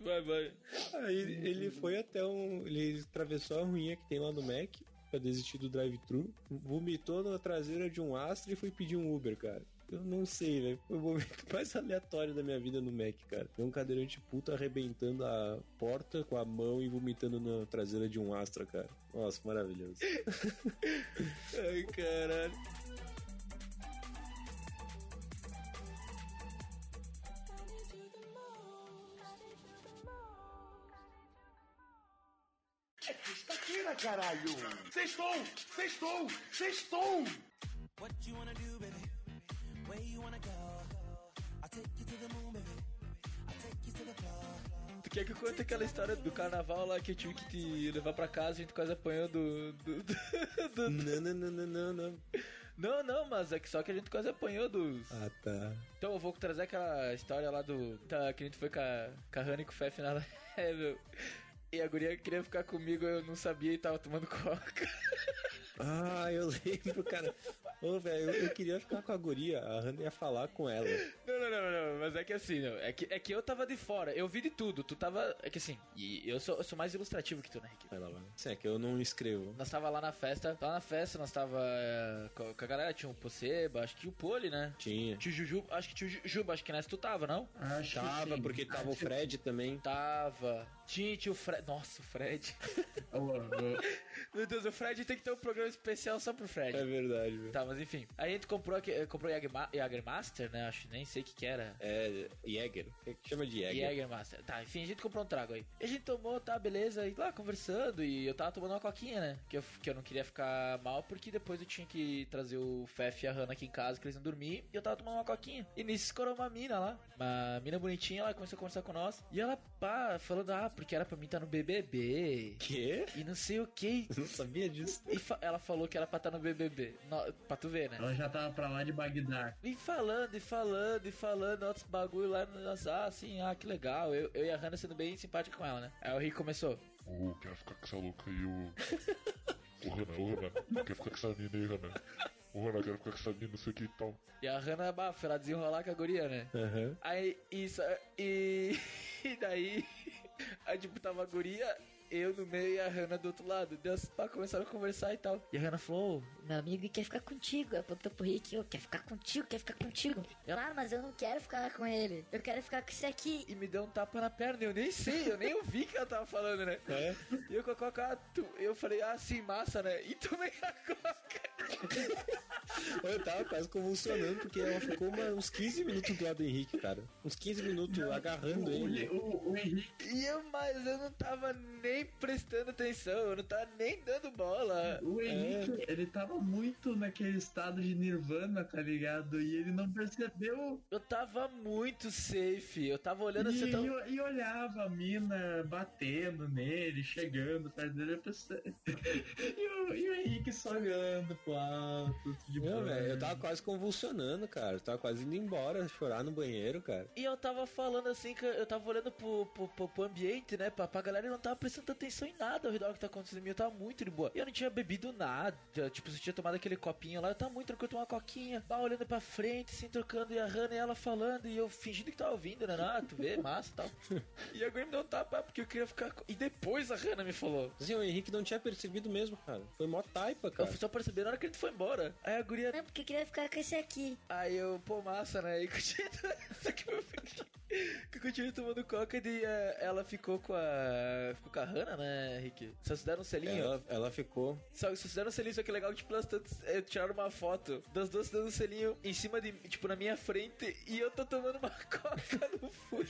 Vai, vai. Aí ele foi até um. Ele atravessou a ruinha que tem lá no Mac pra desistir do drive-thru, vomitou na traseira de um Astra e foi pedir um Uber, cara. Eu não sei, velho. Foi o momento mais aleatório da minha vida no Mac, cara. Foi um cadeirante puto arrebentando a porta com a mão e vomitando na traseira de um Astra, cara. Nossa, maravilhoso. Ai, caralho. Caralho! Sextou! Sextou! Sextou! What you wanna do, Tu quer que eu conte aquela história do carnaval lá que eu tive que te levar pra casa e a gente quase apanhou do. do, do, do- não, não, não, não, não, não. Não, não, mas é que só que a gente quase apanhou dos. Ah, tá. Então eu vou trazer aquela história lá do. Tá, que a gente foi com a, com a Hannah e com o Fef na level. E a guria queria ficar comigo, eu não sabia e tava tomando coca. Ah, eu lembro, cara. Ô, velho, eu, eu queria ficar com a guria. A Hannah ia falar com ela. Não, não, não, não, mas é que assim, não, é, que, é que eu tava de fora, eu vi de tudo, tu tava. É que assim, e eu sou, eu sou mais ilustrativo que tu, né, Rick? Vai lá, vai. Sim, é que eu não escrevo. Nós tava lá na festa, lá na festa nós tava é, com, a galera, tinha o Poceba, acho que o Poli, né? Tinha. Tio Juju, acho que tio Jujuba, acho que nessa tu tava, não? Acho que Tava, sim. porque tava o Fred também. Tava. Tinha, tinha o Fred. Nossa, o Fred. Meu Deus, o Fred tem que ter um programa especial só pro Fred. É verdade, velho. Tá, mas enfim. Aí a gente comprou, eh, comprou Jägerma- Jägermaster, né? Acho nem sei o que que era. É, Jäger. Que chama de Jäger? Jägermaster. Tá, enfim, a gente comprou um trago aí. E a gente tomou, tá, beleza, e lá conversando. E eu tava tomando uma coquinha, né? Que eu, que eu não queria ficar mal, porque depois eu tinha que trazer o Fef e a Hannah aqui em casa, que eles iam dormir. E eu tava tomando uma coquinha. E nisso escorou uma mina lá. Uma mina bonitinha, ela começou a conversar com nós. E ela, pá, falando, ah, porque era pra mim estar no BBB. Quê? E não sei o que. Não sabia disso. E fa- ela falou que era pra estar no BBB. No, pra tu ver, né? Ela já tava pra lá de Bagdá. E falando, e falando, e falando outros bagulho lá no ah, assim, ah, que legal. Eu, eu e a Hannah sendo bem simpática com ela, né? Aí o Rick começou. Ô, quer ficar com essa louca aí, ô. Ô, Rana, ô, Rana. Quer ficar com essa mina aí, Rana? Ô, Rana, quero ficar com essa mina, não sei o que e tal. E a Hannah, bah, foi lá desenrolar com a guria, né? Aham. Aí, isso, e. E daí. Aí, tipo, tava a guria, eu no meio e a Hannah do outro lado. Deus, pá, começaram a conversar e tal. E a Hannah falou, "Ô, Meu amigo quer ficar contigo. Apontou pro Rick, eu quer ficar contigo, quer ficar contigo. Eu, ah, mas eu não quero ficar com ele. Eu quero ficar com esse aqui. e me deu um tapa na perna. Eu nem sei, eu nem ouvi que ela tava falando, né? É? E eu com a coca, ah, eu falei, ah, sim, massa, né? E tomei a coca. Eu tava quase convulsionando, porque ela ficou uma- uns 15 minutos do lado do Henrique, cara. Uns 15 minutos agarrando O, ele. o, o Henrique, E eu, mas eu não tava nem prestando atenção, não tava nem dando bola. o Henrique, ele tava muito naquele estado de nirvana, tá ligado? E ele não percebeu. Eu tava muito safe, eu tava olhando E, assim, eu tava... e- e olhava a mina batendo nele, chegando perto dele. Eu pensei... e, o, e o Henrique só olhando pro alto, de Não, boa. velho, eu tava quase convulsionando, cara. Eu tava quase indo embora, chorar no banheiro, cara. E eu tava falando assim, que eu tava olhando pro, pro, pro, pro ambiente, né, pra, pra galera e não tava prestando atenção em nada ao redor do que tá acontecendo. E eu tava muito de boa. E eu não tinha bebido nada, tipo, se eu tinha tomado aquele copinho lá, eu tava muito tranquilo, tomar uma coquinha, lá olhando pra frente, assim, trocando, e a Hannah e ela falando, e eu fingindo que tava ouvindo, né, ah, tu vê, massa e tal. e agora me deu um tapa, porque eu queria ficar... com- E depois a Hannah me falou. Assim, o Henrique não tinha percebido mesmo, cara. Foi mó taipa, Eu cara. fui só perceber na hora que gente foi embora. Aí a guria Não, porque eu queria ficar com esse aqui. Aí eu, pô, massa, né? E. Só eu. Que eu continuei tomando coca e eh, ela ficou com a. Ficou com a Hannah, né, Rick? Se deram um selinho. Ela, ela ficou. Só se deram um selinho, só que legal que, tipo, elas eh, tiraram uma foto das duas dando um selinho em cima de. Tipo, na minha frente e eu tô tomando uma coca no fundo.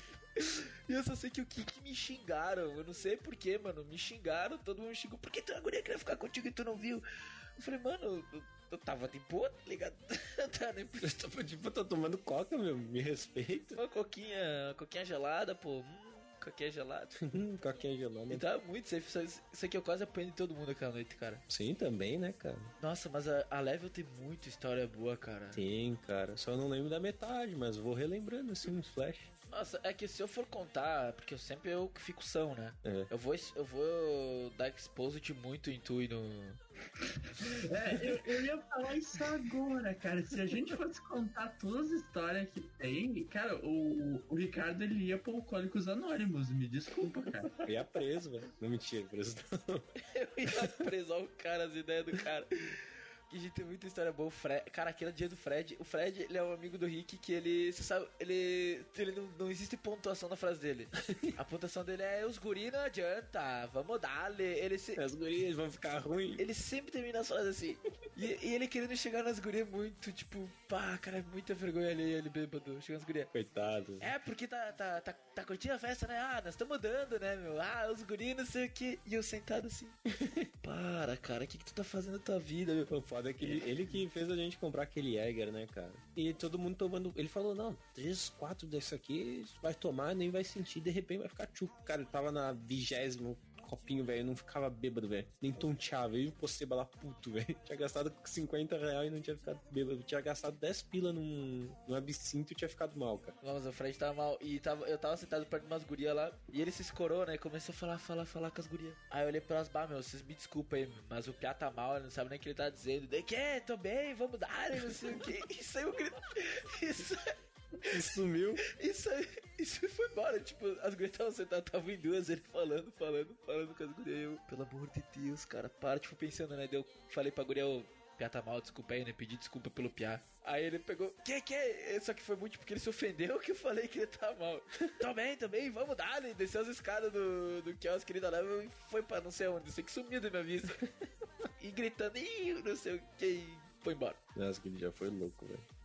E eu só sei que o Kiki me xingaram. Eu não sei porquê, mano. Me xingaram, todo mundo xingou. Por que tu guria queria ficar contigo e tu não viu? Eu falei, mano, eu, eu tava de boa, tá ligado? Eu tava nem Eu tô, tipo, eu tô tomando coca, meu. Me respeita. Uma coquinha, uma coquinha gelada, pô. Hum, coquinha gelada. Coquinha E gelada. tava muito safe. Isso, aqui eu quase apanhei todo mundo aquela noite, cara. Sim, também, né, cara? Nossa, mas a, a Level tem muita história boa, cara. Sim, cara. Só não lembro da metade, mas vou relembrando, assim, nos flash. Nossa, é que se eu for contar, porque eu sempre eu que fico são, né? É. Eu vou, eu vou dar exposit muito em tu e no. É, eu, eu ia falar isso agora, cara. Se a gente fosse contar todas as histórias que tem, cara, o, o Ricardo ele ia pro Alcoólicos Anônimos, me desculpa, cara. Eu ia preso, velho. Não mentira, preso não. Eu ia presar o cara, as ideias do cara. Que a gente tem muita história boa. O Fred, cara, aquele dia do Fred. O Fred, ele é um amigo do Rick que ele. Você sabe, ele. Ele não, não existe pontuação na frase dele. A pontuação dele é: os guri não adianta, vamos dar-lhe. Ele, se, As gurias vão ficar ruins. ele sempre termina as frases assim. E, e ele querendo chegar nas gurias muito, tipo, pá, cara, é muita vergonha ali, ele bêbado, chegando nas gurias. Coitado. É, porque tá, tá, tá, tá curtindo a festa, né? Ah, nós estamos dando, né, meu? Ah, os guris, não sei o que. E eu sentado assim. Para, cara, o que, que tu tá fazendo na tua vida, meu? O foda é que ele, ele que fez a gente comprar aquele Jäger, né, cara? E todo mundo tomando. Ele falou: não, três, quatro desse aqui vai tomar, nem vai sentir, de repente vai ficar tchuco. Cara, ele tava na vigésimo copinho, velho. Não ficava bêbado, velho. Nem tonteava. Eu e o Poceba lá puto, velho. Tinha gastado 50 reais e não tinha ficado bêbado. Tinha gastado 10 pila num, num absinto e tinha ficado mal, cara. Nossa, o Fred tava mal. E tava, eu tava sentado perto de umas gurias lá. E ele se escorou, né? E começou a falar, falar, falar com as gurias. Aí eu olhei pra elas, bah, meu, vocês me desculpem aí, mas o Piá tá mal, ele não sabe nem o que ele tá dizendo. Daí, que? Tô bem, vamos dar, não sei o que. Isso aí eu grito. Isso E sumiu. Isso aí, isso embora. Tipo, as gurias estavam sentadas, estavam em duas, ele falando, falando, falando com as gurias. Eu, pelo amor de Deus, cara, para. Tipo, pensando, né? Eu falei pra guria, ô, Piá tá mal, desculpa aí, né? Pedi desculpa pelo Piá. Aí ele pegou, que que é? Só que foi muito porque ele se ofendeu que eu falei que ele tá mal. Também, também, vamos dar, né? Desceu as escadas do, do quiosque ali leva e foi pra não sei onde, sei que sumiu da minha vista. e gritando, não sei o que, e foi embora. Nossa, que ele já foi louco, velho.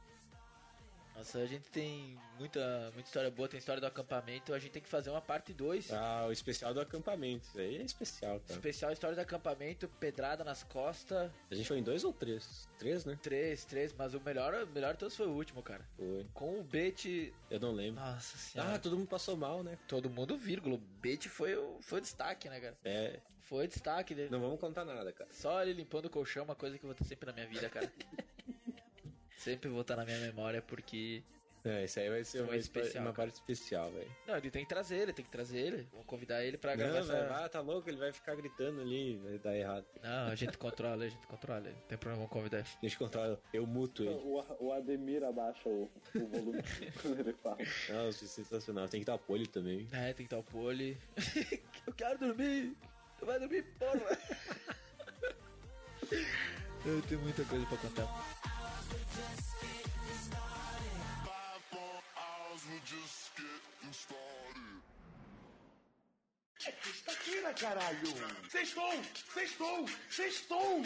Nossa, a gente tem muita, muita história boa, tem história do acampamento, a gente tem que fazer uma parte 2. Ah, o especial do acampamento. Isso aí é especial, cara. Especial história do acampamento, pedrada nas costas. A gente foi em dois ou três? Três, né? Três, três, mas o melhor, o melhor de todos foi o último, cara. Foi. Com o Bet. Eu não lembro. Nossa senhora. Ah, todo mundo passou mal, né? Todo mundo, vírgula. O Bet foi o, foi o destaque, né, cara? É. Foi o destaque dele. Não vamos contar nada, cara. Só ele limpando o colchão, uma coisa que eu vou ter sempre na minha vida, cara. sempre vou estar na minha memória porque. É, isso aí vai ser uma, especial, uma parte especial, velho. Não, ele tem que trazer ele, tem que trazer ele. Vamos convidar ele pra gravar Não, essa. vai, ah, tá louco, ele vai ficar gritando ali, vai dar errado. Não, a gente controla, a gente controla. Não tem problema, vamos convidar ele. Deixa eu contar, eu muto ele. O, o Ademir abaixa o, o volume quando ele fala. Nossa, sensacional. Tem que dar apoio também. É, tem que dar o pole. eu quero dormir! Tu vai dormir, porra! eu tenho muita coisa pra contar. Caralho! Sextou! Sextou! Sextou!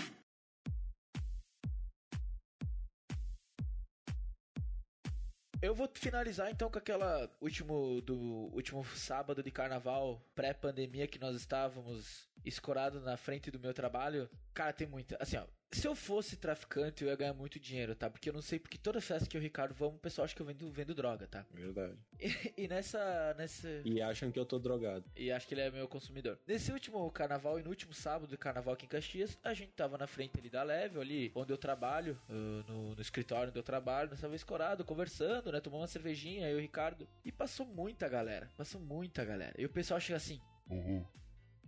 Eu vou finalizar então com aquela último do último sábado de carnaval pré-pandemia que nós estávamos escorados na frente do meu trabalho. Cara, tem muita. Assim, ó, se eu fosse traficante, eu ia ganhar muito dinheiro, tá? Porque eu não sei porque toda festa que eu e o Ricardo vamos, o pessoal acha que eu vendo, vendo droga, tá? Verdade. E, e nessa nessa E acham que eu tô drogado. e acho que ele é meu consumidor. Nesse último carnaval e no último sábado de carnaval aqui em Caxias, a gente tava na frente ali da Level, ali onde eu trabalho, uh, no, no escritório onde eu trabalho, nós tava escorado, conversando, né? Tomando uma cervejinha, eu e o Ricardo. E passou muita galera, passou muita galera. E o pessoal chega assim, ô,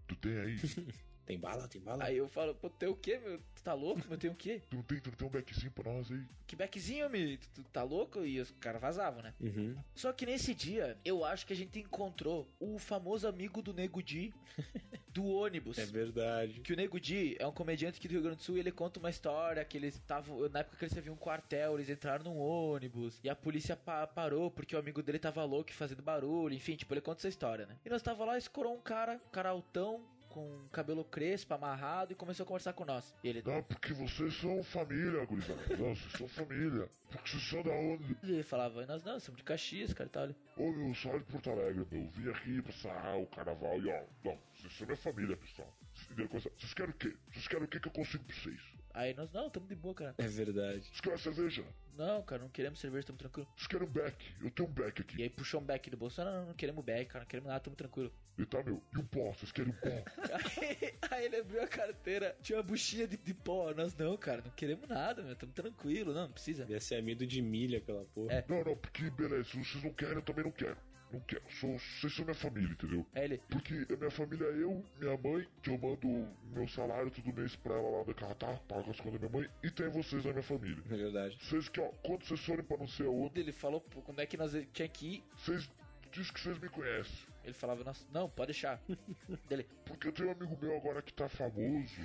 tu tem aí? Tem bala, tem bala. aí eu falo, pô, tem o quê, meu? Tu tá louco, meu? Tem o quê? Tu não tem, tu não tem um backzinho pra nós aí? Que beckzinho, meu? Tu, tu tá louco? E os caras vazavam, né? Uhum. Só que nesse dia, eu acho que a gente encontrou o famoso amigo do Nego Di do ônibus. É verdade. Que o Nego Di é um comediante aqui do Rio Grande do Sul e ele conta uma história que eles estavam. Na época que eles serviam um quartel, eles entraram num ônibus e a polícia pa- parou porque o amigo dele tava louco e fazendo barulho. Enfim, tipo, ele conta essa história, né? E nós tava lá, escorou um cara, um cara altão, com cabelo crespo, amarrado, e começou a conversar com nós. E ele. Não, porque vocês são família, gurizada. Não, vocês são família. Porque vocês são da onde? Ele falava, nós não, somos de Caxias, cara e tal. Ô, meu, sou de Porto Alegre, meu. Vim aqui passar o carnaval e, ó, não, vocês são minha família, pessoal. E depois, Vocês querem o quê? Vocês querem o quê que eu consigo pra vocês? Aí nós, não, tamo de boa, cara. É verdade. Vocês querem cerveja? Não, cara, não queremos cerveja, tamo tranquilo. Vocês querem um back? Eu tenho um back E aqui. aí puxou um back do bolso, não, não, não queremos back, cara, não queremos nada, tamo tranquilo. E tá, meu. E um pó? Vocês querem um pó? Aí, aí ele abriu a carteira, tinha uma buchinha de, de pó. Nós, não, cara, não queremos nada, meu, tamo tranquilo, não, não precisa. Ia ser amido de milha aquela porra. É. Não, não, porque beleza, se vocês não querem, eu também não quero. Não quero. Sou, vocês são minha família, entendeu? Aí ele, Porque a minha família é eu, minha mãe, que eu mando meu salário todo mês pra ela lá da Carratá, pago as contas da minha mãe, e tem vocês na minha família. É verdade. Vocês que, ó, quando vocês forem pra não sei aonde, ele falou pô, quando é que nós tinha que ir. vocês dizem que vocês me conhecem. Ele falava, nossa, não, pode deixar. Dele, Porque eu tenho um amigo meu agora que tá famoso,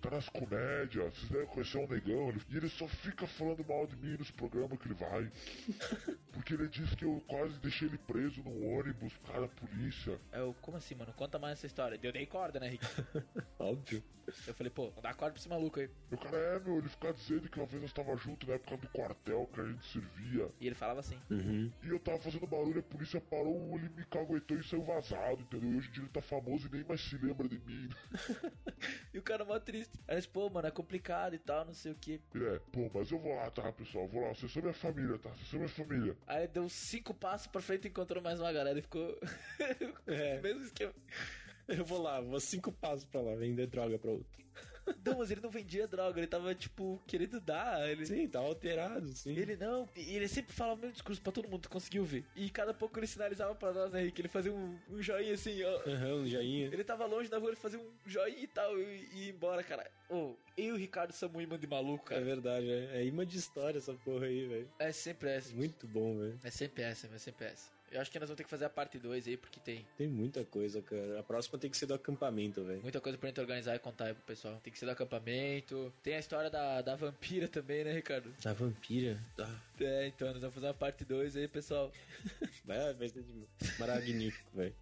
tá nas comédias, vocês devem conhecer um negão, ele- e ele só fica falando mal de mim nos programas que ele vai. Porque ele disse que eu quase deixei ele preso num ônibus, cara, polícia. eu, como assim, mano? Conta mais essa história. Eu dei corda, né, Rick? Óbvio. Eu falei, pô, dá corda pra esse maluco aí. O cara é, meu, ele fica dizendo que uma vez nós tava junto na época do quartel que a gente servia. E ele falava assim. Uhum. E eu tava fazendo barulho, a polícia parou, ele me caguetou e saiu vazado, entendeu? E hoje em dia ele tá famoso e nem mais se lembra de mim. E o cara mó triste. Aí eles, pô, mano, é complicado e tal, não sei o que. É, pô, mas eu vou lá, tá, pessoal? Vou lá, vocês são minha família, tá? Vocês são minha família. Aí deu cinco passos pra frente e encontrou mais uma galera e ficou. É. Mesmo esquema. Eu vou lá, vou cinco passos pra lá vender droga pra outro. Não, mas ele não vendia droga, ele tava, tipo, querendo dar. Ele... Sim, tá alterado, sim. Ele não, e ele sempre falava o mesmo discurso pra todo mundo, tu conseguiu ver. E cada pouco ele sinalizava pra nós, né, Rick? Ele fazia um, um joinha assim, ó. Aham, um joinha. Ele tava longe da rua, ele fazia um joinha e tal, e, e ia embora, cara. Ô, eu e o Ricardo somos imã de maluco, É cara. verdade, é, é imã de história essa porra aí, velho. É sempre essa. Muito bom, velho. É sempre essa, é sempre essa. Eu acho que nós vamos ter que fazer a parte 2 aí, porque tem Tem muita coisa, cara. A próxima tem que ser do acampamento, velho. muita coisa pra gente organizar e contar aí pro pessoal. Tem que ser do acampamento. Tem a história da, da vampira também, né, Ricardo? Da vampira. Tá. É, então nós vamos fazer a parte 2 aí, pessoal. Vai, vai ser de... magnífico, velho.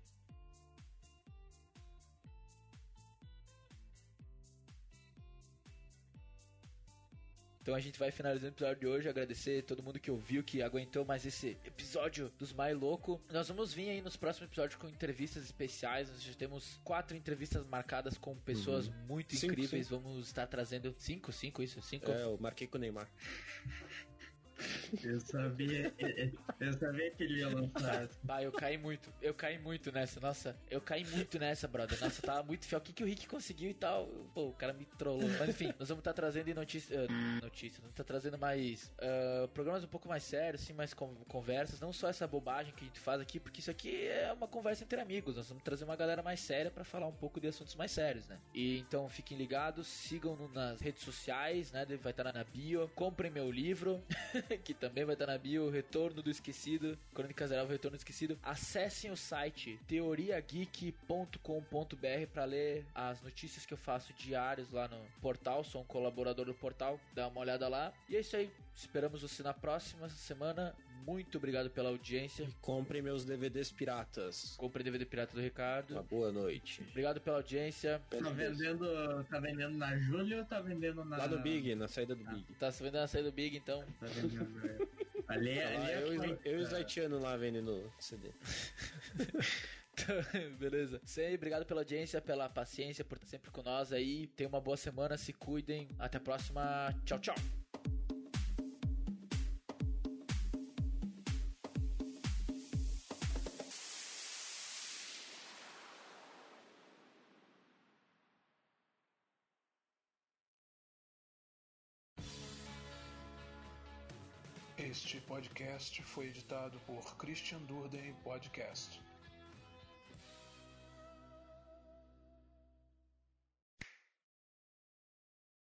Então a gente vai finalizando o episódio de hoje. Agradecer todo mundo que ouviu, que aguentou mais esse episódio dos Mais Louco. Nós vamos vir aí nos próximos episódios com entrevistas especiais. Nós já temos quatro entrevistas marcadas com pessoas muito Cinco, incríveis. cinco. Vamos estar trazendo cinco, cinco, isso, cinco. É, eu marquei com o Neymar. Eu sabia, eu sabia que ele ia lançar. Bah, eu caí muito, eu caí muito nessa, nossa, eu caí muito nessa, brother. Nossa, tava muito fiel. O que, que o Rick conseguiu e tal? Pô, o cara me trollou. Mas enfim, nós vamos estar trazendo notícias. notícias, vamos estar trazendo mais ah, programas um pouco mais sérios, assim, mais con- conversas. Não só essa bobagem que a gente faz aqui, porque isso aqui é uma conversa entre amigos. Nós vamos trazer uma galera mais séria pra falar um pouco de assuntos mais sérios, né? E então fiquem ligados, sigam-no nas redes sociais, né? Vai estar na bio. Comprem meu livro. que também vai estar na bio, Retorno do Esquecido, Crônicas Geral, Retorno do Esquecido. Acessem o site teoriageek.com.br para ler as notícias que eu faço diários lá no portal, sou um colaborador do portal, dá uma olhada lá. E é isso aí, esperamos você na próxima semana. Muito obrigado pela audiência. Comprem meus DVDs piratas. Compre DVD Pirata do Uma Ricardo. boa noite. Obrigado pela audiência. Tá vendendo, tá vendendo na Júlia ou tá vendendo na. Lá no Big, na saída do Big. Tá se vendo na saída do Big, então. Tá vendendo, ali, é- Tá lá, ali é eu, e- foda. eu e o Zaitiano lá vendendo CD. Beleza. Sei, obrigado pela audiência, pela paciência, por estar sempre com nós aí. Tenham uma boa semana, se cuidem. Até a próxima. Tchau, tchau. Podcast foi editado por Christian Durden Podcast.